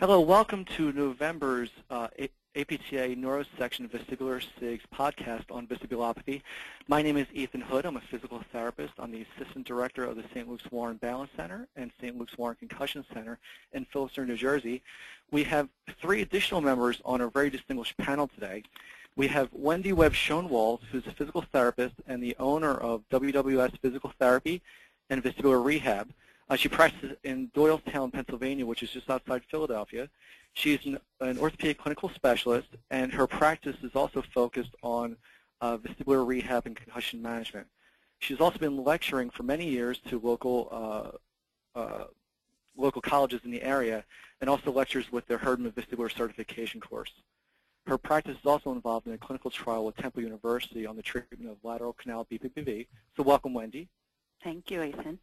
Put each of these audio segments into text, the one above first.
Hello, welcome to November's uh, APTA Neurosection Vestibular SIGS podcast on vestibulopathy. My name is Ethan Hood. I'm a physical therapist. I'm the Assistant Director of the St. Luke's Warren Balance Center and St. Luke's Warren Concussion Center in Phillipsburg, New Jersey. We have three additional members on our very distinguished panel today. We have Wendy Webb Schoenwald, who's a physical therapist and the owner of WWS Physical Therapy and Vestibular Rehab. Uh, she practices in Doylestown, Pennsylvania, which is just outside Philadelphia. She's an, an orthopedic clinical specialist, and her practice is also focused on uh, vestibular rehab and concussion management. She's also been lecturing for many years to local uh, uh, local colleges in the area, and also lectures with their Herdman Vestibular Certification course. Her practice is also involved in a clinical trial with Temple University on the treatment of lateral canal BPPV. So welcome, Wendy. Thank you, Ethan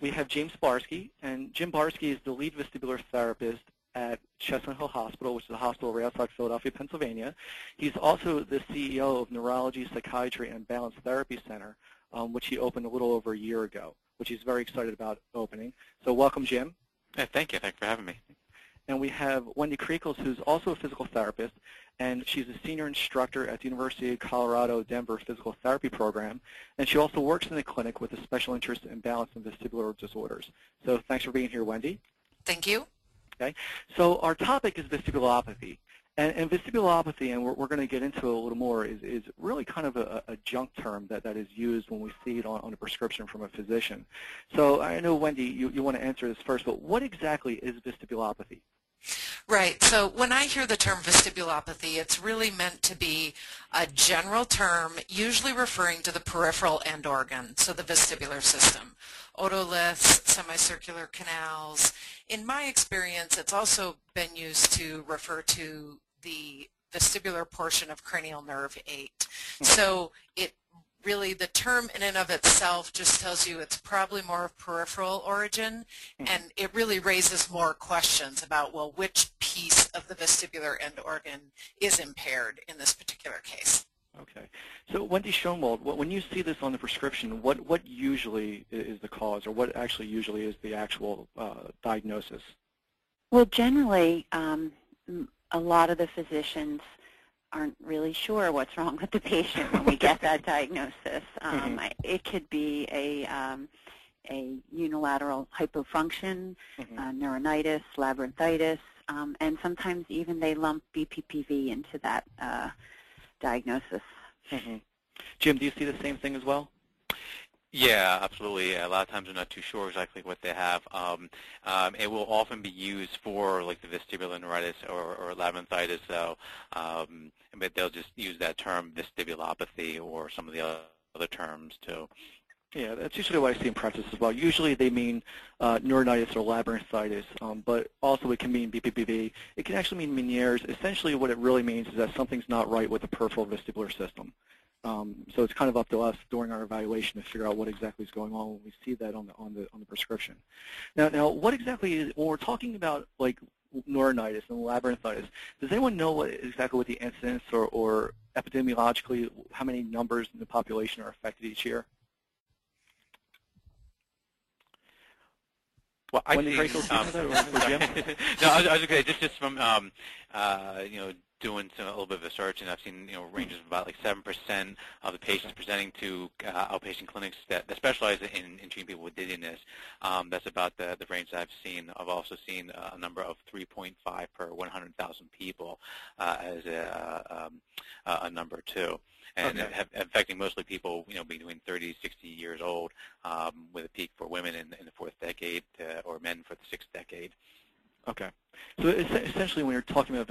we have James Barsky, and Jim Barsky is the lead vestibular therapist at Chestnut Hill Hospital, which is a hospital right outside Philadelphia, Pennsylvania. He's also the CEO of Neurology, Psychiatry, and Balance Therapy Center, um, which he opened a little over a year ago, which he's very excited about opening. So welcome, Jim. Yeah, thank you. Thanks for having me. And we have Wendy Kriekels, who's also a physical therapist, and she's a senior instructor at the University of Colorado Denver Physical Therapy Program, and she also works in the clinic with a special interest in balance and vestibular disorders. So thanks for being here, Wendy. Thank you. Okay, so our topic is vestibulopathy. And, and vestibulopathy, and we're, we're going to get into it a little more, is, is really kind of a, a junk term that, that is used when we see it on, on a prescription from a physician. So I know, Wendy, you, you want to answer this first, but what exactly is vestibulopathy? Right. So when I hear the term vestibulopathy, it's really meant to be a general term, usually referring to the peripheral end organ, so the vestibular system. Otoliths, semicircular canals. In my experience, it's also been used to refer to the vestibular portion of cranial nerve 8. Hmm. So it really the term in and of itself just tells you it's probably more of peripheral origin mm-hmm. and it really raises more questions about well which piece of the vestibular end organ is impaired in this particular case. Okay. So Wendy Schoenwald, when you see this on the prescription, what, what usually is the cause or what actually usually is the actual uh, diagnosis? Well, generally, um, a lot of the physicians aren't really sure what's wrong with the patient when we get that diagnosis. Um, mm -hmm. It could be a um, a unilateral hypofunction, mm -hmm. uh, neuronitis, labyrinthitis, um, and sometimes even they lump BPPV into that uh, diagnosis. Mm -hmm. Jim, do you see the same thing as well? Yeah, absolutely. A lot of times we're not too sure exactly what they have. Um, um, it will often be used for like the vestibular neuritis or, or labyrinthitis, so, um, but they'll just use that term vestibulopathy or some of the other terms too. Yeah, that's usually what I see in practice as well. Usually they mean uh, neuronitis or labyrinthitis, um, but also it can mean BPPV. It can actually mean Meniere's. Essentially what it really means is that something's not right with the peripheral vestibular system. Um, so it's kind of up to us during our evaluation to figure out what exactly is going on when we see that on the on the on the prescription. Now, now, what exactly is when we're talking about like neuronitis and labyrinthitis? Does anyone know what exactly what the incidence or, or epidemiologically how many numbers in the population are affected each year? Well, I see. Um, no, I was, I was okay. Just just from um, uh, you know doing some, a little bit of research, and I've seen you know ranges of about like seven percent of the patients presenting to uh, outpatient clinics that, that specialize in, in treating people with dizziness. Um, that's about the, the range that I've seen. I've also seen a number of 3.5 per 100,000 people uh, as a, um, a number too, and okay. have, affecting mostly people you know between 30 to 60 years old, um, with a peak for women in, in the fourth decade uh, or men for the sixth decade. Okay. So essentially when you're talking about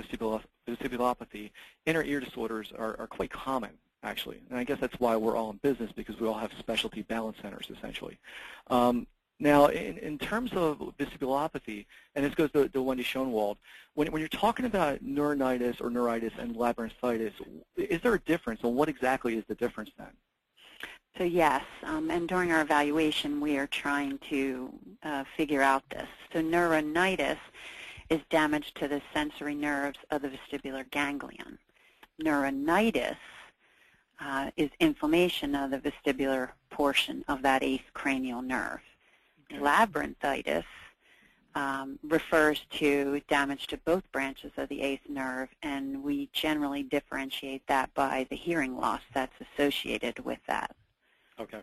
vestibulopathy, inner ear disorders are, are quite common, actually. And I guess that's why we're all in business, because we all have specialty balance centers, essentially. Um, now, in, in terms of vestibulopathy, and this goes to, to Wendy Schoenwald, when, when you're talking about neuronitis or neuritis and labyrinthitis, is there a difference, and what exactly is the difference then? So yes, um, and during our evaluation, we are trying to uh, figure out this. So neuronitis is damage to the sensory nerves of the vestibular ganglion. Neuronitis uh, is inflammation of the vestibular portion of that eighth cranial nerve. Okay. Labyrinthitis um, refers to damage to both branches of the eighth nerve, and we generally differentiate that by the hearing loss that's associated with that. Okay.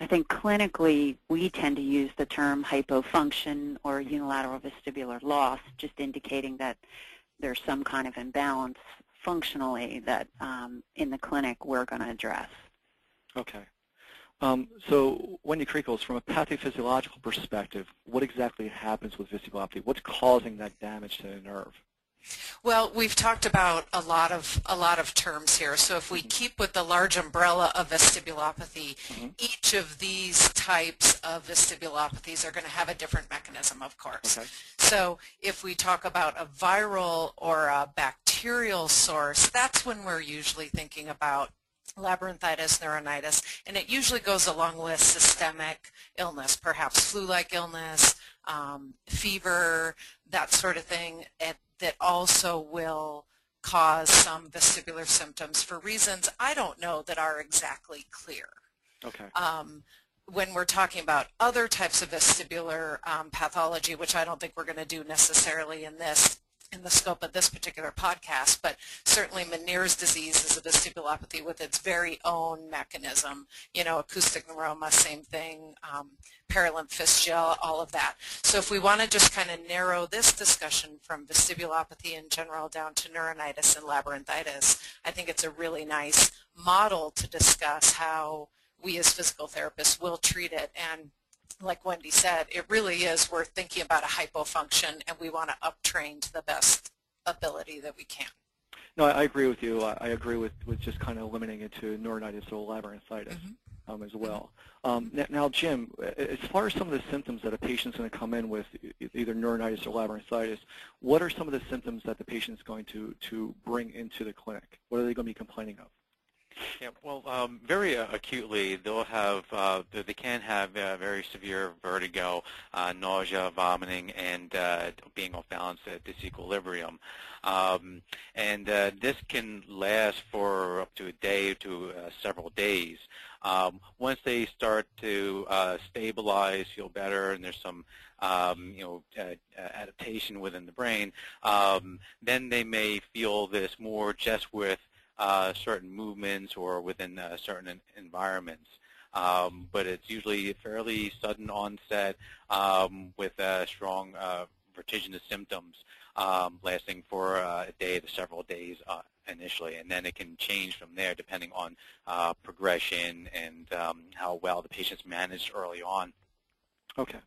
I think clinically we tend to use the term hypofunction or unilateral vestibular loss, just indicating that there's some kind of imbalance functionally that um, in the clinic we're going to address. Okay. Um, so Wendy Kriekels, from a pathophysiological perspective, what exactly happens with vestibulopathy? What's causing that damage to the nerve? Well, we've talked about a lot of a lot of terms here. So if we mm-hmm. keep with the large umbrella of vestibulopathy, mm-hmm. each of these types of vestibulopathies are going to have a different mechanism, of course. Okay. So if we talk about a viral or a bacterial source, that's when we're usually thinking about labyrinthitis, neuronitis, and it usually goes along with systemic illness, perhaps flu-like illness, um, fever, that sort of thing, that also will cause some vestibular symptoms for reasons I don't know that are exactly clear. Okay. Um, when we're talking about other types of vestibular um, pathology, which I don't think we're going to do necessarily in this in the scope of this particular podcast, but certainly Meniere's disease is a vestibulopathy with its very own mechanism. You know, acoustic neuroma, same thing, um, perilymph all of that. So if we want to just kind of narrow this discussion from vestibulopathy in general down to neuronitis and labyrinthitis, I think it's a really nice model to discuss how we as physical therapists will treat it. And like Wendy said, it really is we're thinking about a hypofunction and we want to uptrain to the best ability that we can. No, I agree with you. I agree with, with just kind of limiting it to neuronitis or labyrinthitis mm -hmm. um, as well. Um, now, Jim, as far as some of the symptoms that a patient's going to come in with, either neuronitis or labyrinthitis, what are some of the symptoms that the patient's going to, to bring into the clinic? What are they going to be complaining of? Yeah, well, um, very uh, acutely, they'll have, uh, they can have uh, very severe vertigo, uh, nausea, vomiting, and uh, being off balance at disequilibrium. Um, and uh, this can last for up to a day to several days. Um, once they start to stabilize, feel better, and there's some um, you know, uh, adaptation within the brain, um, then they may feel this more just with uh, certain movements or within uh, certain environments. Um, but it's usually a fairly sudden onset um, with uh, strong uh, vertiginous symptoms um, lasting for uh, a day to several days uh, initially, and then it can change from there depending on progression and um, how well the patient's managed early on. Okay.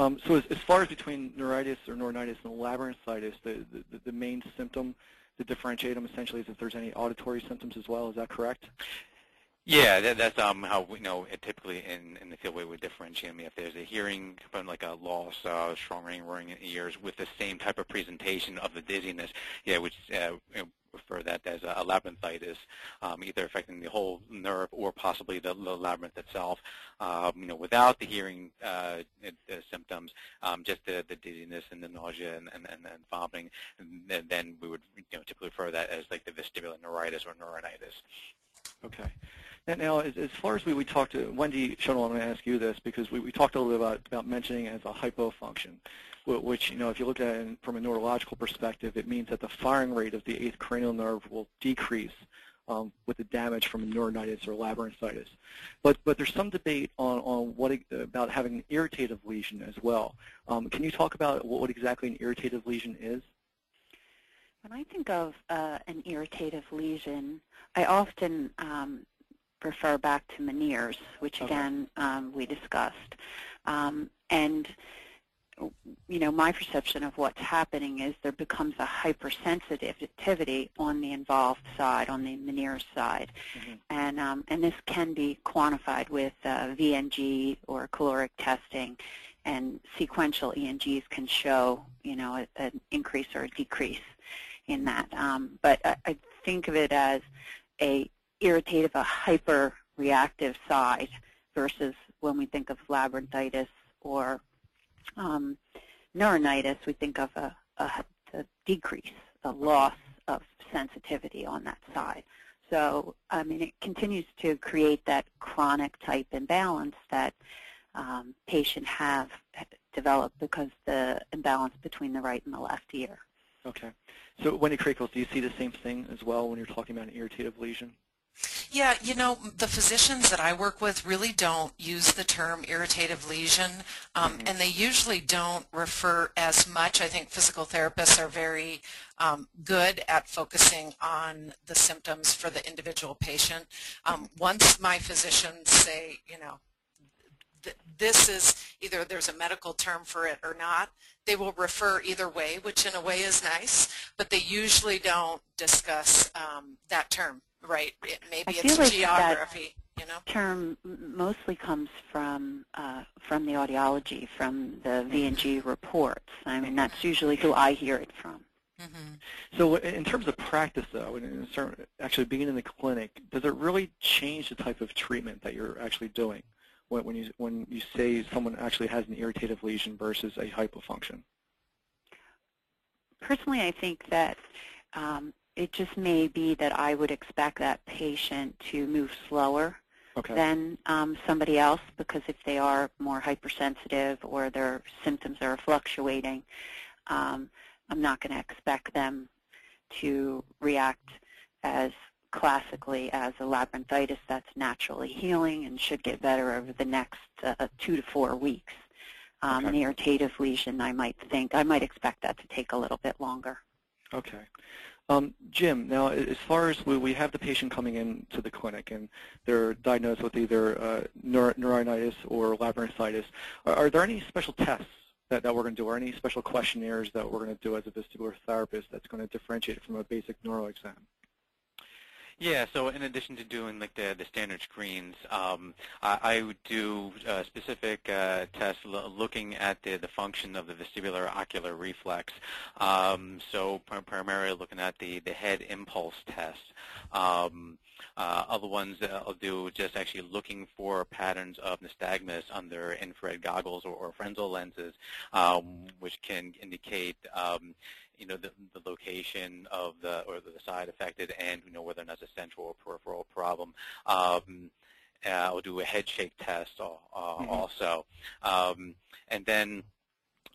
Um, so as, as, far as between neuritis or neuronitis and labyrinthitis, the, the, the main symptom to differentiate them essentially is if there's any auditory symptoms as well. Is that correct? Yeah, that, that's um, how we know typically in, in the field we would differentiate them if there's a hearing component like a loss, uh, strong ringing, roaring in ears with the same type of presentation of the dizziness, yeah, which uh, refer that as a labyrinthitis, um, either affecting the whole nerve or possibly the, the labyrinth itself. Um, you know, without the hearing uh, symptoms, um, just the, the, dizziness and the nausea and, and, and, and vomiting, and then we would you know, typically refer that as like the vestibular neuritis or neuronitis. Okay. Now, as, as far as we, we talked to, Wendy Schoenwald, I'm going to ask you this because we, we talked a little bit about, about mentioning as a hypofunction which, you know, if you look at it from a neurological perspective, it means that the firing rate of the eighth cranial nerve will decrease um, with the damage from neuronitis or labyrinthitis. But, but there's some debate on, on what about having an irritative lesion as well. Um, can you talk about what, what, exactly an irritative lesion is? When I think of uh, an irritative lesion, I often um, refer back to Meniere's, which again okay. Um, we discussed. Um, and you know, my perception of what's happening is there becomes a hypersensitivity on the involved side, on the Meniere side. Mm-hmm. And, um, and this can be quantified with uh, VNG or caloric testing. And sequential ENGs can show, you know, an increase or a decrease in that. Um, but I, I think of it as a irritative, a hyper-reactive side versus when we think of labyrinthitis or um, neuronitis, we think of a, a, a decrease, a loss of sensitivity on that side. So, I mean, it continues to create that chronic type imbalance that um, patients have developed because the imbalance between the right and the left ear. Okay. So Wendy Kriekels, do you see the same thing as well when you're talking about an irritative lesion? Yeah, you know, the physicians that I work with really don't use the term irritative lesion, um, mm -hmm. and they usually don't refer as much. I think physical therapists are very um, good at focusing on the symptoms for the individual patient. Um, once my physicians say, you know, th this is either there's a medical term for it or not, they will refer either way, which in a way is nice, but they usually don't discuss um, that term right? Maybe I it's like geography. you know? term mostly comes from uh, from the audiology, from the VNG reports. I mean, that's usually who I hear it from. Mm -hmm. So in terms of practice, though, and actually being in the clinic, does it really change the type of treatment that you're actually doing when, when you when you say someone actually has an irritative lesion versus a hypofunction? Personally, I think that um, it just may be that I would expect that patient to move slower okay. than um, somebody else because if they are more hypersensitive or their symptoms are fluctuating, um, I'm not going to expect them to react as classically as a labyrinthitis that's naturally healing and should get better over the next uh, two to four weeks. Um, okay. An irritative lesion, I might think, I might expect that to take a little bit longer. Okay. Um, Jim, now as far as we, we have the patient coming in to the clinic and they're diagnosed with either uh, neur neuronitis or labyrinthitis, are, are, there any special tests that, that we're going to do or any special questionnaires that we're going to do as a vestibular therapist that's going to differentiate it from a basic neuro exam? Yeah, so in addition to doing like the, the standard screens, um, I, I, do uh, specific uh, tests looking at the, the function of the vestibular ocular reflex. Um, so pr primarily looking at the, the head impulse test. Um, uh, other ones that I'll do just actually looking for patterns of nystagmus under infrared goggles or, or lenses, um, which can indicate um, you know, the, the location of the, or the side affected and, you know, whether or not it's a central or peripheral problem. Um, uh, I'll do a head shake test uh, mm -hmm. also. Um, and then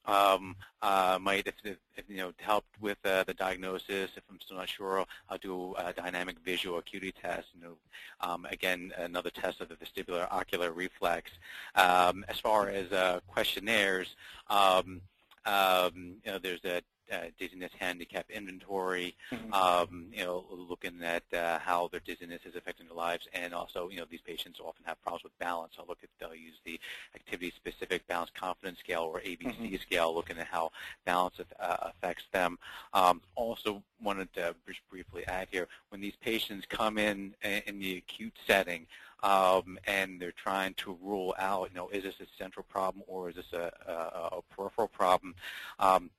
um, uh, might, if, if, if, you know, help with uh, the diagnosis, if I'm still not sure, I'll do a dynamic visual acuity test. You know, um, again, another test of the vestibular ocular reflex. Um, as far as uh, questionnaires, um, um, you know, there's a uh, dizziness handicap inventory, mm-hmm. um, you know, looking at uh, how their dizziness is affecting their lives, and also, you know, these patients often have problems with balance. I'll look at, they'll use the activity-specific balance confidence scale or ABC mm-hmm. scale, looking at how balance uh, affects them. Um, also wanted to just briefly add here, when these patients come in in the acute setting, um, and they're trying to rule out, you know, is this a central problem or is this a, a, a peripheral problem? Um,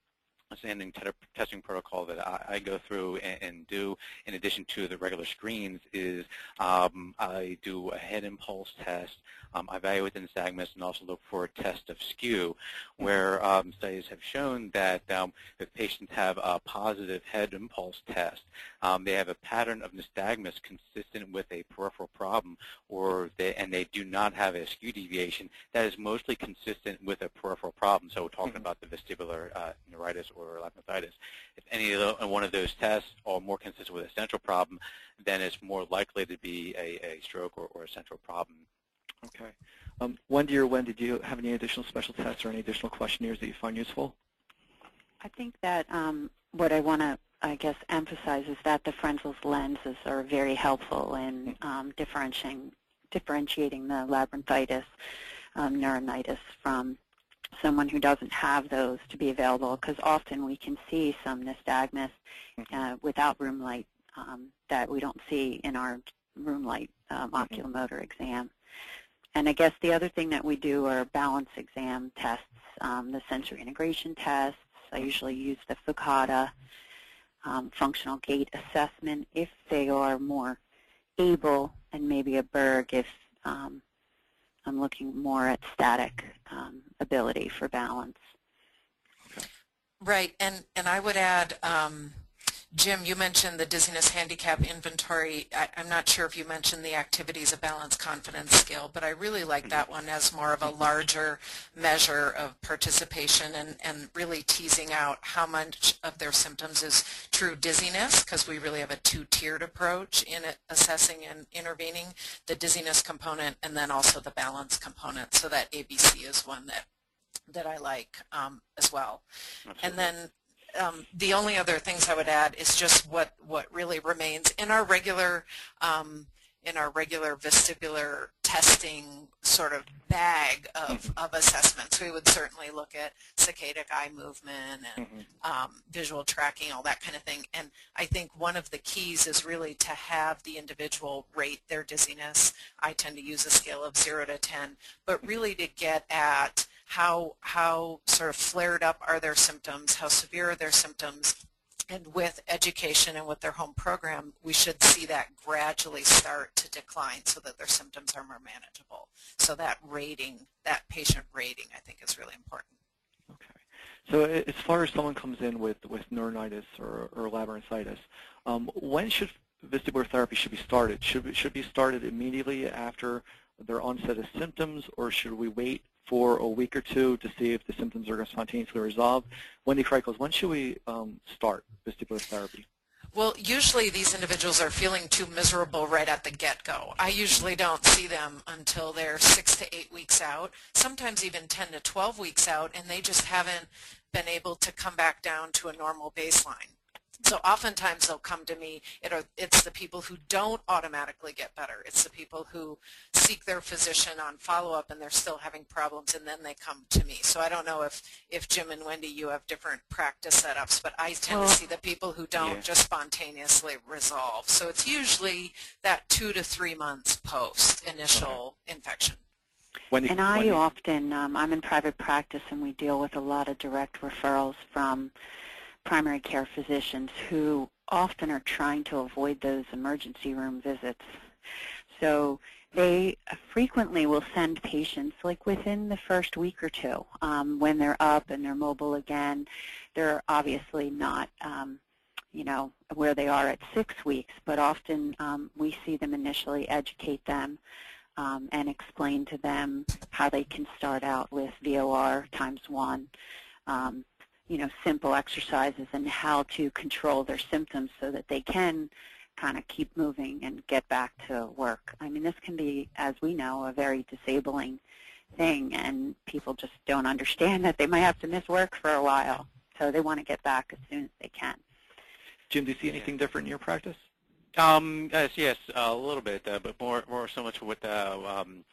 standing testing protocol that I, I go through and, and, do in addition to the regular screens is um, I do a head impulse test. Um, I evaluate the nystagmus and also look for a test of skew where um, studies have shown that um, if patients have a positive head impulse test, um, they have a pattern of nystagmus consistent with a peripheral problem or they, and they do not have a skew deviation that is mostly consistent with a peripheral problem. So we're talking mm -hmm. about the vestibular uh, neuritis or or labyrinthitis. If any of the, one of those tests are more consistent with a central problem, then it's more likely to be a, a stroke or, or, a central problem. Okay. Um, Wendy or Wendy, do you have any additional special tests or any additional questionnaires that you find useful? I think that um, what I want to, I guess, emphasize is that the Frenzel's lenses are very helpful in hmm. um, differentiating, differentiating the labyrinthitis, um, neuronitis from someone who doesn't have those to be available because often we can see some nystagmus mm-hmm. uh, without room light um, that we don't see in our room light um, mm-hmm. oculomotor exam. And I guess the other thing that we do are balance exam tests, um, the sensory integration tests. I mm-hmm. usually use the Fukuda um, functional gait assessment if they are more able, and maybe a Berg if um, I'm looking more at static um, ability for balance. Right, and, and I would add um, Jim, you mentioned the dizziness handicap inventory. I, am not sure if you mentioned the activities of balance confidence scale, but I really like that one as more of a larger measure of participation and, and really teasing out how much of their symptoms is true dizziness, because we really have a two-tiered approach in assessing and intervening, the dizziness component and then also the balance component. So that ABC is one that that I like um, as well. Absolutely. And then um, the only other things I would add is just what, what really remains in our regular um, in our regular vestibular testing sort of bag of, mm-hmm. of assessments. We would certainly look at saccadic eye movement and mm-hmm. um, visual tracking, all that kind of thing. And I think one of the keys is really to have the individual rate their dizziness. I tend to use a scale of 0 to 10, but really to get at how, how sort of flared up are their symptoms, how severe are their symptoms, and with education and with their home program, we should see that gradually start to decline so that their symptoms are more manageable. So that rating, that patient rating, I think is really important. Okay. So as far as someone comes in with, with neuronitis or, or labyrinthitis, um, when should vestibular therapy should be started? Should, should be started immediately after their onset of symptoms, or should we wait for a week or two to see if the symptoms are going to spontaneously resolve. Wendy Kriekels, when should we um, start vestibular therapy? Well, usually these individuals are feeling too miserable right at the get-go. I usually don't see them until they're six to eight weeks out, sometimes even 10 to 12 weeks out, and they just haven't been able to come back down to a normal baseline. So oftentimes they'll come to me, it are, it's the people who don't automatically get better. It's the people who seek their physician on follow-up and they're still having problems and then they come to me. So I don't know if, if Jim and Wendy, you have different practice setups, but I tend well, to see the people who don't yeah. just spontaneously resolve. So it's usually that two to three months post initial okay. infection. Wendy, and I Wendy. often, um, I'm in private practice and we deal with a lot of direct referrals from primary care physicians who often are trying to avoid those emergency room visits. So they frequently will send patients like within the first week or two um, when they're up and they're mobile again. They're obviously not, um, you know, where they are at six weeks, but often um, we see them initially educate them um, and explain to them how they can start out with VOR times one. Um, you know, simple exercises and how to control their symptoms so that they can kind of keep moving and get back to work. I mean, this can be, as we know, a very disabling thing, and people just don't understand that they might have to miss work for a while. So they want to get back as soon as they can. Jim, do you see anything different in your practice? Um, yes, yes, a little bit, uh, but more, more so much what uh, um,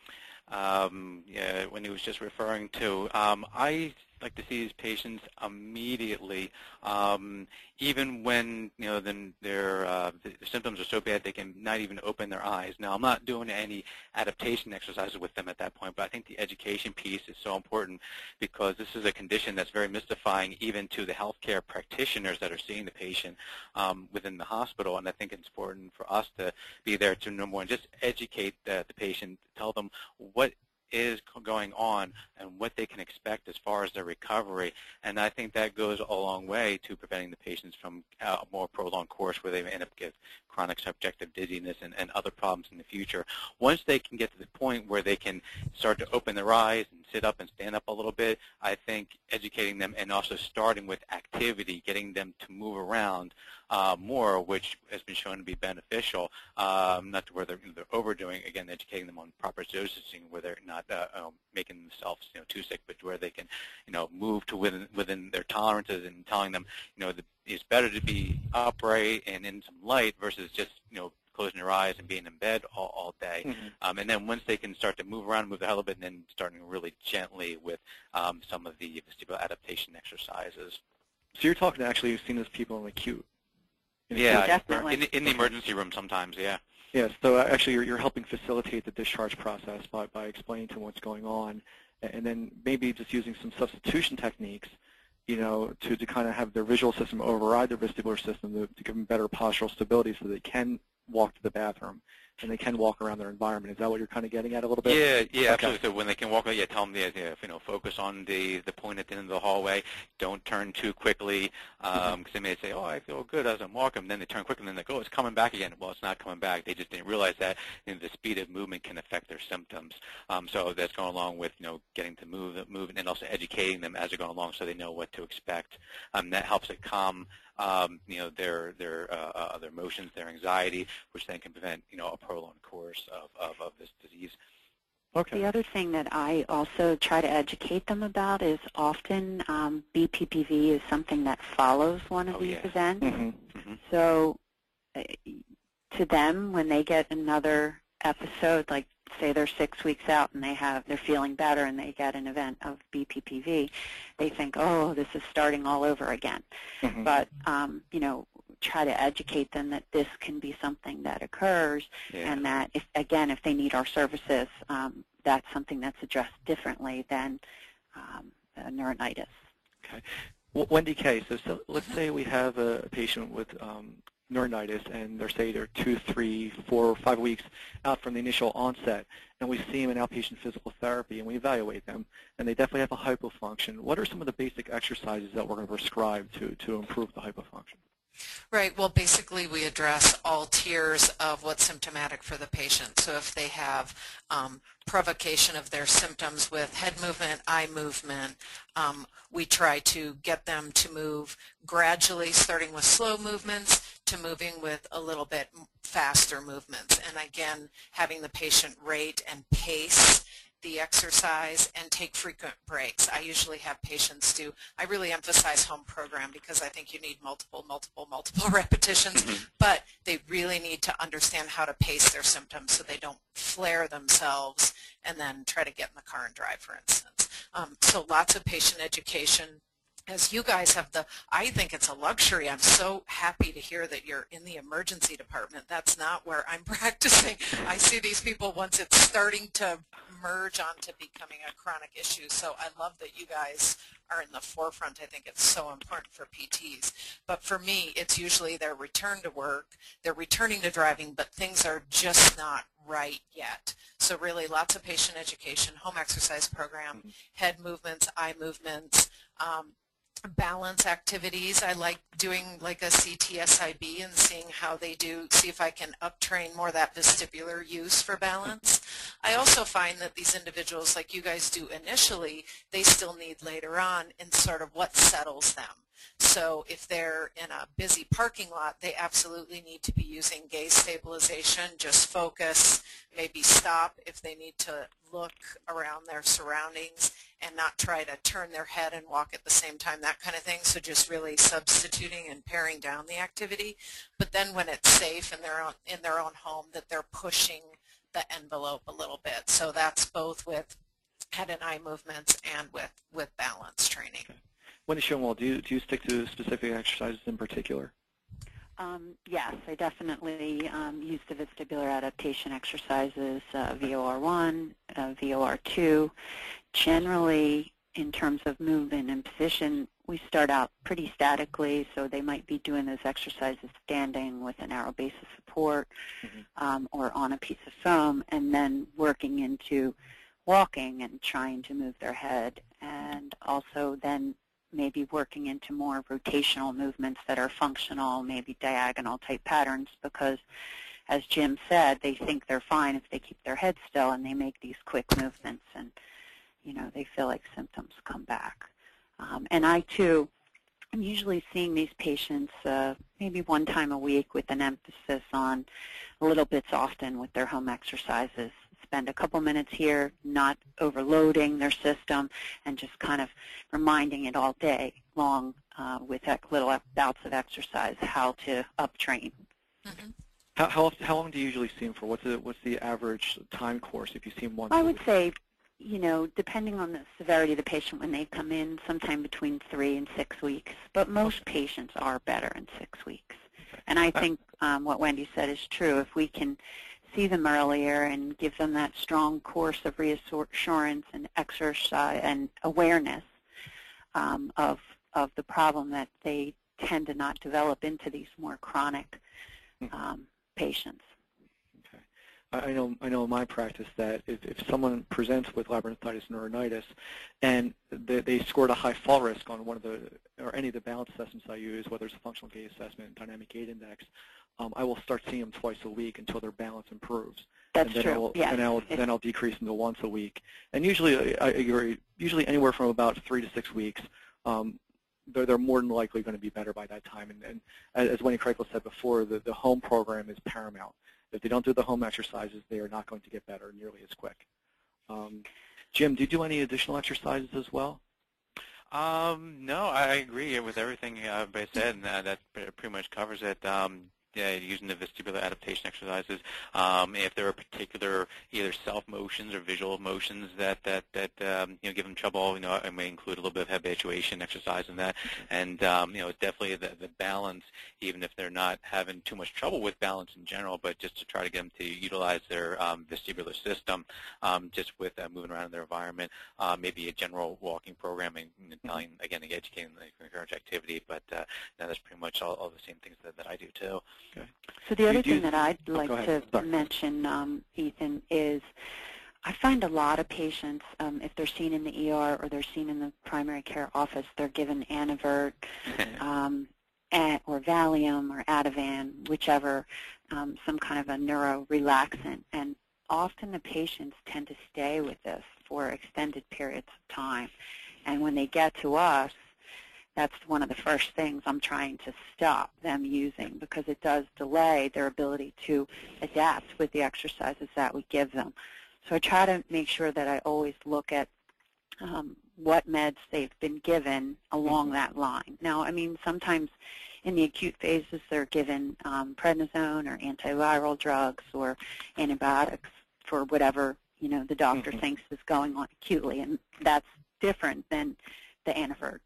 um, yeah, when he was just referring to. Um, I like to see these patients immediately, um, even when you know then their uh, the symptoms are so bad they can not even open their eyes. Now I'm not doing any adaptation exercises with them at that point, but I think the education piece is so important because this is a condition that's very mystifying even to the healthcare practitioners that are seeing the patient um, within the hospital, and I think it's important for us to be there to number one just educate the, the patient, tell them what is going on and what they can expect as far as their recovery. And I think that goes a long way to preventing the patients from uh, a more prolonged course where they end up with chronic subjective dizziness and, and other problems in the future. Once they can get to the point where they can start to open their eyes and sit up and stand up a little bit, I think educating them and also starting with activity, getting them to move around uh, more, which has been shown to be beneficial, um, not to where they're, they're, overdoing, again, educating them on proper dosing where they're not uh, um, making themselves you know, too sick, but where they can you know, move to within, within their tolerances and telling them you know, the, it's better to be upright and in some light versus just you know, closing your eyes and being in bed all, all day. Mm-hmm. Um, and then once they can start to move around, move a little bit, and then starting really gently with um, some of the vestibular adaptation exercises. So you're talking actually, you've seen those people in acute yeah, definitely. In, in the emergency room sometimes, yeah. Yes, so uh, actually you're, you're helping facilitate the discharge process by, by explaining to them what's going on, and then maybe just using some substitution techniques, you know, to, to kind of have their visual system override their vestibular system to, to give them better postural stability so they can walk to the bathroom and they can walk around their environment. Is that what you're kind of getting at a little bit? Yeah, yeah, Okay. absolutely. So when they can walk, yeah, tell them, yeah, yeah, you know, focus on the the point at the end of the hallway. Don't turn too quickly, because they may say, oh, I feel good as I'm walking. Then they turn quickly, and then they go, oh, it's coming back again. Well, it's not coming back. They just didn't realize that you know, the speed of movement can affect their symptoms. Um, so that's going along with you know getting to move, move, and also educating them as they're going along, so they know what to expect. Um, that helps it calm um, you know, their their uh, uh, their emotions, their anxiety, which then can prevent you know a prolonged course of, of, of this disease. Okay. The other thing that I also try to educate them about is often um, BPPV is something that follows one of Oh, these yeah. events. hmm hmm So uh, to them, when they get another episode, like say they're six weeks out and they have they're feeling better and they get an event of BPPV, they think, oh, this is starting all over again. hmm But um, you know, try to educate them that this can be something that occurs Yeah. and that if again if they need our services um, that's something that's addressed differently than um, neuronitis W- Wendy K. So, so let's say we have a patient with um, neuronitis, and they're say they're two, three, four, five weeks out from the initial onset, and we see them in outpatient physical therapy, and we evaluate them, and they definitely have a hypofunction. What are some of the basic exercises that we're going to prescribe to to improve the hypofunction? Right. Well, basically, we address all tiers of what's symptomatic for the patient. So if they have um, provocation of their symptoms with head movement, eye movement, um, we try to get them to move gradually, starting with slow movements to moving with a little bit faster movements. And again, having the patient rate and pace the exercise and take frequent breaks. I usually have patients do, I really emphasize home program because I think you need multiple, multiple, multiple repetitions, but they really need to understand how to pace their symptoms so they don't flare themselves and then try to get in the car and drive, for instance. Um, so lots of patient education, as you guys have the, I think it's a luxury. I'm so happy to hear that you're in the emergency department. That's not where I'm practicing. I see these people once it's starting to merge onto becoming a chronic issue. So I love that you guys are in the forefront. I think it's so important for PTs. But for me, it's usually their return to work, they're returning to driving, but things are just not right yet. So really lots of patient education, home exercise program, head movements, eye movements, um, balance activities. I like doing like a CTSIB and seeing how they do, see if I can uptrain more that vestibular use for balance. I also find that these individuals, like you guys do initially, they still need later on in sort of what settles them. So if they're in a busy parking lot, they absolutely need to be using gaze stabilization, just focus, maybe stop if they need to look around their surroundings and not try to turn their head and walk at the same time, that kind of thing. So just really substituting and paring down the activity. But then when it's safe in their own, in their own home, that they're pushing the envelope a little bit. So that's both with head and eye movements and with, with balance training. Wendy Schoenwald, do you, do you stick to specific exercises in particular? Um, yes, I definitely um, use the vestibular adaptation exercises, uh, VOR1, uh, VOR2. Generally, in terms of movement and position, we start out pretty statically, so they might be doing those exercises standing with a narrow base of support Mhm. um, or on a piece of foam, and then working into walking and trying to move their head, and also then maybe working into more rotational movements that are functional, maybe diagonal type patterns because as Jim said, they think they're fine if they keep their head still and they make these quick movements and you know, they feel like symptoms come back. Um, and I too I'm usually seeing these patients uh, maybe one time a week with an emphasis on little bits often with their home exercises. Spend a couple minutes here, not overloading their system, and just kind of reminding it all day long uh, with ec- little bouts of exercise how to uptrain. Mhm. How, how, how long do you usually see them for? What's the, what's the average time course if you see them once I a would week? say, you know, depending on the severity of the patient when they come in, sometime between three and six weeks. But most patients are better in six weeks. And I think um, what Wendy said is true. If we can see them earlier and give them that strong course of reassurance and exercise and awareness um, of of the problem that they tend to not develop into these more chronic Mhm. um, patients. I know, I know in my practice that if, if someone presents with labyrinthitis neuronitis and they, they scored a high fall risk on one of the, or any of the balance assessments I use, whether it's a functional gait assessment, dynamic gait index, um, I will start seeing them twice a week until their balance improves. That's and then true. I'll, yes. And I'll, then I'll decrease them to once a week. And usually, I, I, usually anywhere from about three to six weeks, um, they're, they're more than likely going to be better by that time. And, and as Wendy Kraykel said before, the, the home program is paramount. If they don't do the home exercises, they are not going to get better nearly as quick. Um, Jim, do you do any additional exercises as well? Um, no, I agree with everything uh, said, and that, that pretty much covers it. Um, using the vestibular adaptation exercises. Um, if there are particular either self motions or visual motions that that that um, you know give them trouble, you know, I may include a little bit of habituation exercise in that, and um, you know, it's definitely the, the balance, even if they're not having too much trouble with balance in general, but just to try to get them to utilize their um, vestibular system, um, just with uh, moving around in their environment, uh, maybe a general walking program, and, and telling again, educating, encourage activity, but uh, that's pretty much all, all the same things that, that I do too. Okay. So the other you, thing that I'd oh, like to Sorry. mention, um, Ethan, is I find a lot of patients, um, if they're seen in the ER or they're seen in the primary care office, they're given Antivert um, or Valium or Ativan, whichever, um, some kind of a neuro-relaxant. And often the patients tend to stay with this for extended periods of time. And when they get to us, that's one of the first things I'm trying to stop them using because it does delay their ability to adapt with the exercises that we give them. So I try to make sure that I always look at um, what meds they've been given along that line. Now, I mean, sometimes in the acute phases they're given um, prednisone or antiviral drugs or antibiotics for whatever you know the doctor mm -hmm. thinks is going on acutely, and that's different than the Antivert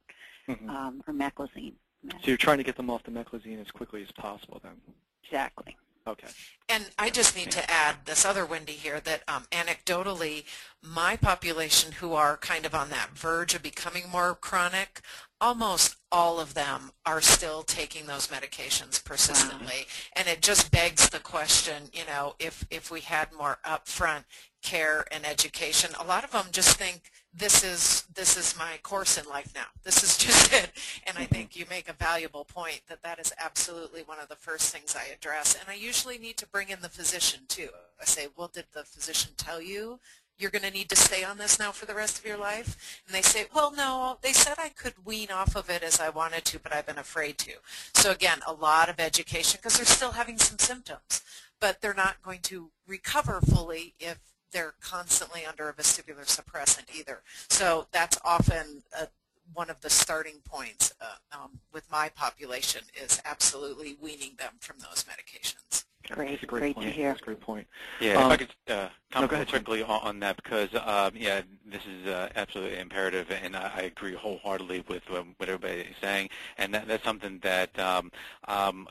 mm -hmm. um, or meclizine. So you're trying to get them off the meclizine as quickly as possible then? Exactly. Okay. And I just need to add this other Wendy here that um, anecdotally, my population who are kind of on that verge of becoming more chronic, almost all of them are still taking those medications persistently. Wow. And it just begs the question, you know, if, if we had more upfront care and education, a lot of them just think this is this is my course in life now. This is just it. And I mm-hmm. think you make a valuable point that that is absolutely one of the first things I address. And I usually need to bring in the physician too. I say, well, did the physician tell you you're going to need to stay on this now for the rest of your life? And they say, well, no, they said I could wean off of it as I wanted to, but I've been afraid to. So again, a lot of education because they're still having some symptoms, but they're not going to recover fully if they're constantly under a vestibular suppressant either. So that's often a, one of the starting points uh, um, with my population is absolutely weaning them from those medications. Great, great, great point. to hear. That's a great point. Yeah, um, if I could uh, comment no, quickly on, on, that because um, yeah, this is uh, absolutely imperative, and I, I, agree wholeheartedly with um, what everybody is saying, and that, that's something that um, um,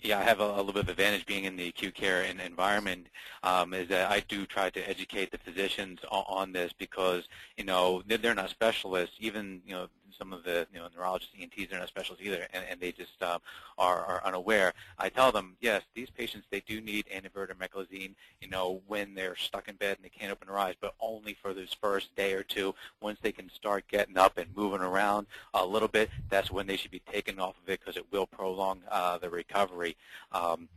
yeah, I have a, a, little bit of advantage being in the acute care and environment um, is that I do try to educate the physicians on, on this because, you know, they're, they're, not specialists. Even, you know, some of the, you know, neurologists, ENTs, they're not specialists either, and, and they just um, are, are, unaware. I tell them, yes, these patients, they do need Antivert or meclizine, you know, when they're stuck in bed and they can't open their eyes, but only for this first day or two. Once they can start getting up and moving around a little bit, that's when they should be taken off of it because it will prolong uh, the recovery. Um,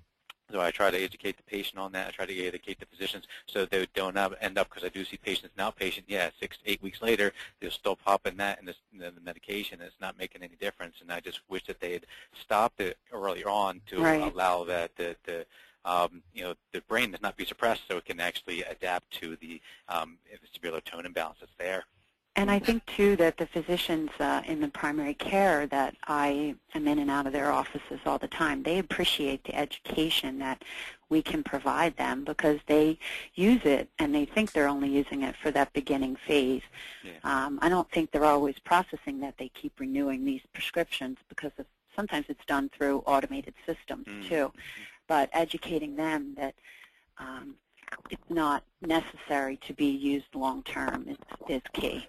so I try to educate the patient on that. I try to educate the physicians so they don't end up, because I do see patients now, patient, yeah, six eight weeks later, they're still popping that in, this, the medication. And it's not making any difference. And I just wish that they had stopped it earlier on to right. allow that the, the um, you know, the brain does not be suppressed so it can actually adapt to the um, vestibular tone imbalance that's there. And I think, too, that the physicians uh, in the primary care that I am in and out of their offices all the time, they appreciate the education that we can provide them because they use it and they think they're only using it for that beginning phase. Yeah. Um, I don't think they're always processing that they keep renewing these prescriptions because of, sometimes it's done through automated systems, mm -hmm. too. But educating them that um, it's not necessary to be used long term is, is key.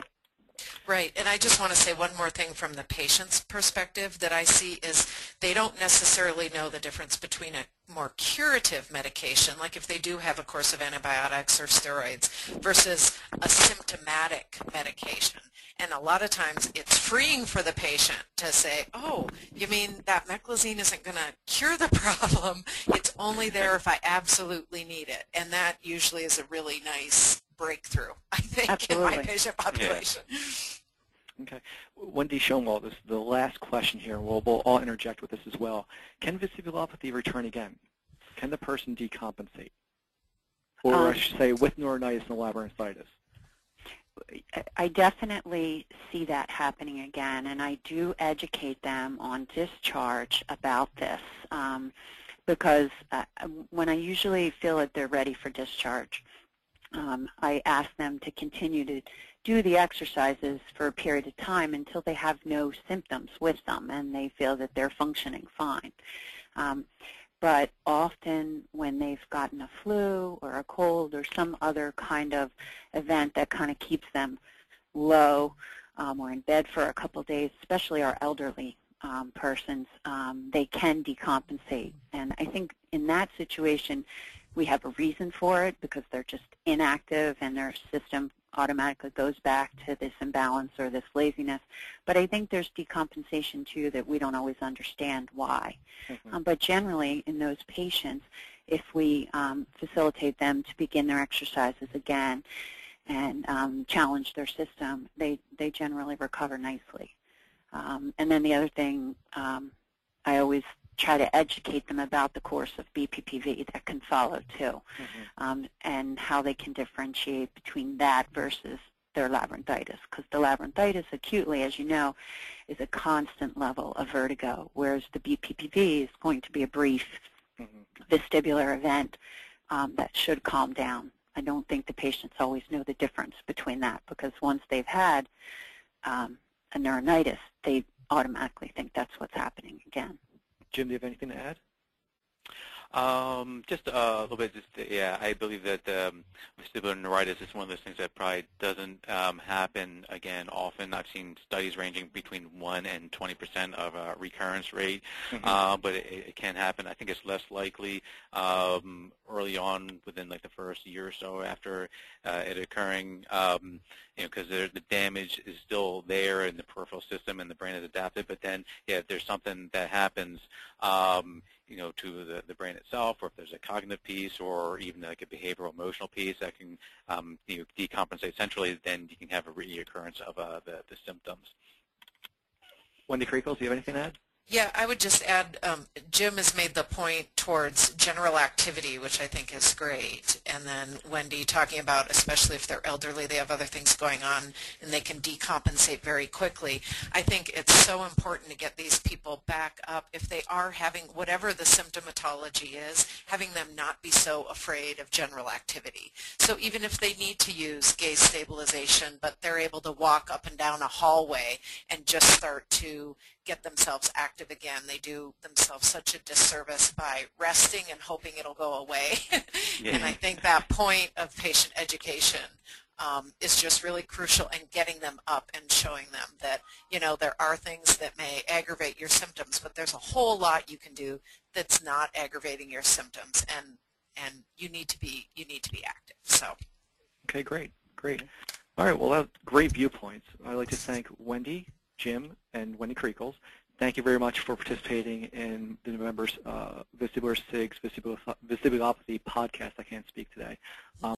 Right, and I just want to say one more thing from the patient's perspective that I see is they don't necessarily know the difference between a more curative medication, like if they do have a course of antibiotics or steroids, versus a symptomatic medication. And a lot of times it's freeing for the patient to say, oh, you mean that meclizine isn't going to cure the problem. It's only there if I absolutely need it. And that usually is a really nice breakthrough, I think, Absolutely. in my patient population. Yeah. Okay. Wendy Schoenwald, this is the last question here. We'll, we'll all interject with this as well. Can vestibulopathy return again? Can the person decompensate? Or Um, I should say with neuronitis and labyrinthitis? I definitely see that happening again, and I do educate them on discharge about this um, because uh, when I usually feel that they're ready for discharge, um, I ask them to continue to do the exercises for a period of time until they have no symptoms with them and they feel that they're functioning fine. Um, but often when they've gotten a flu or a cold or some other kind of event that kind of keeps them low um, or in bed for a couple days, especially our elderly um, persons, um, they can decompensate. And I think in that situation, we have a reason for it because they're just inactive and their system automatically goes back to this imbalance or this laziness. But I think there's decompensation too that we don't always understand why. Mhm. Um, but generally, in those patients, if we um, facilitate them to begin their exercises again and um, challenge their system, they, they generally recover nicely. Um, and then the other thing, um, I always try to educate them about the course of BPPV that can follow too, Mhm. um, and how they can differentiate between that versus their labyrinthitis. Because the labyrinthitis acutely, as you know, is a constant level of vertigo, whereas the BPPV is going to be a brief Mhm. vestibular event um, that should calm down. I don't think the patients always know the difference between that because once they've had um, a neuronitis, they automatically think that's what's happening again. Jim, do you have anything to add? Um, just uh, a little bit. Just uh, yeah, I believe that um, vestibular neuritis is one of those things that probably doesn't um, happen again often. I've seen studies ranging between one and 20 percent of a recurrence rate, Mhm. uh, but it, it can happen. I think it's less likely um, early on, within like the first year or so after uh, it occurring. Um, you know, because the damage is still there in the peripheral system and the brain is adapted. But then, yeah, if there's something that happens, um, you know, to the, the brain itself, or if there's a cognitive piece, or even like a behavioral emotional piece that can um, you know, decompensate centrally, then you can have a reoccurrence of uh, the, the symptoms. Wendy Kriekels, do you have anything to add? Yeah, I would just add, um, Jim has made the point towards general activity, which I think is great. And then Wendy talking about, especially if they're elderly, they have other things going on, and they can decompensate very quickly. I think it's so important to get these people back up if they are having whatever the symptomatology is, having them not be so afraid of general activity. So even if they need to use gaze stabilization, but they're able to walk up and down a hallway and just start to get themselves active again. They do themselves such a disservice by resting and hoping it'll go away. and I think that point of patient education um, is just really crucial in getting them up and showing them that, you know, there are things that may aggravate your symptoms, but there's a whole lot you can do that's not aggravating your symptoms and and you need to be you need to be active. So Okay, great, great. All right, well, that's great viewpoints. I'd like to thank Wendy, Jim, and Wendy Kriekels. Thank you very much for participating in the November's uh, Vestibular SIGS Vestibulopathy podcast. I can't speak today. Um,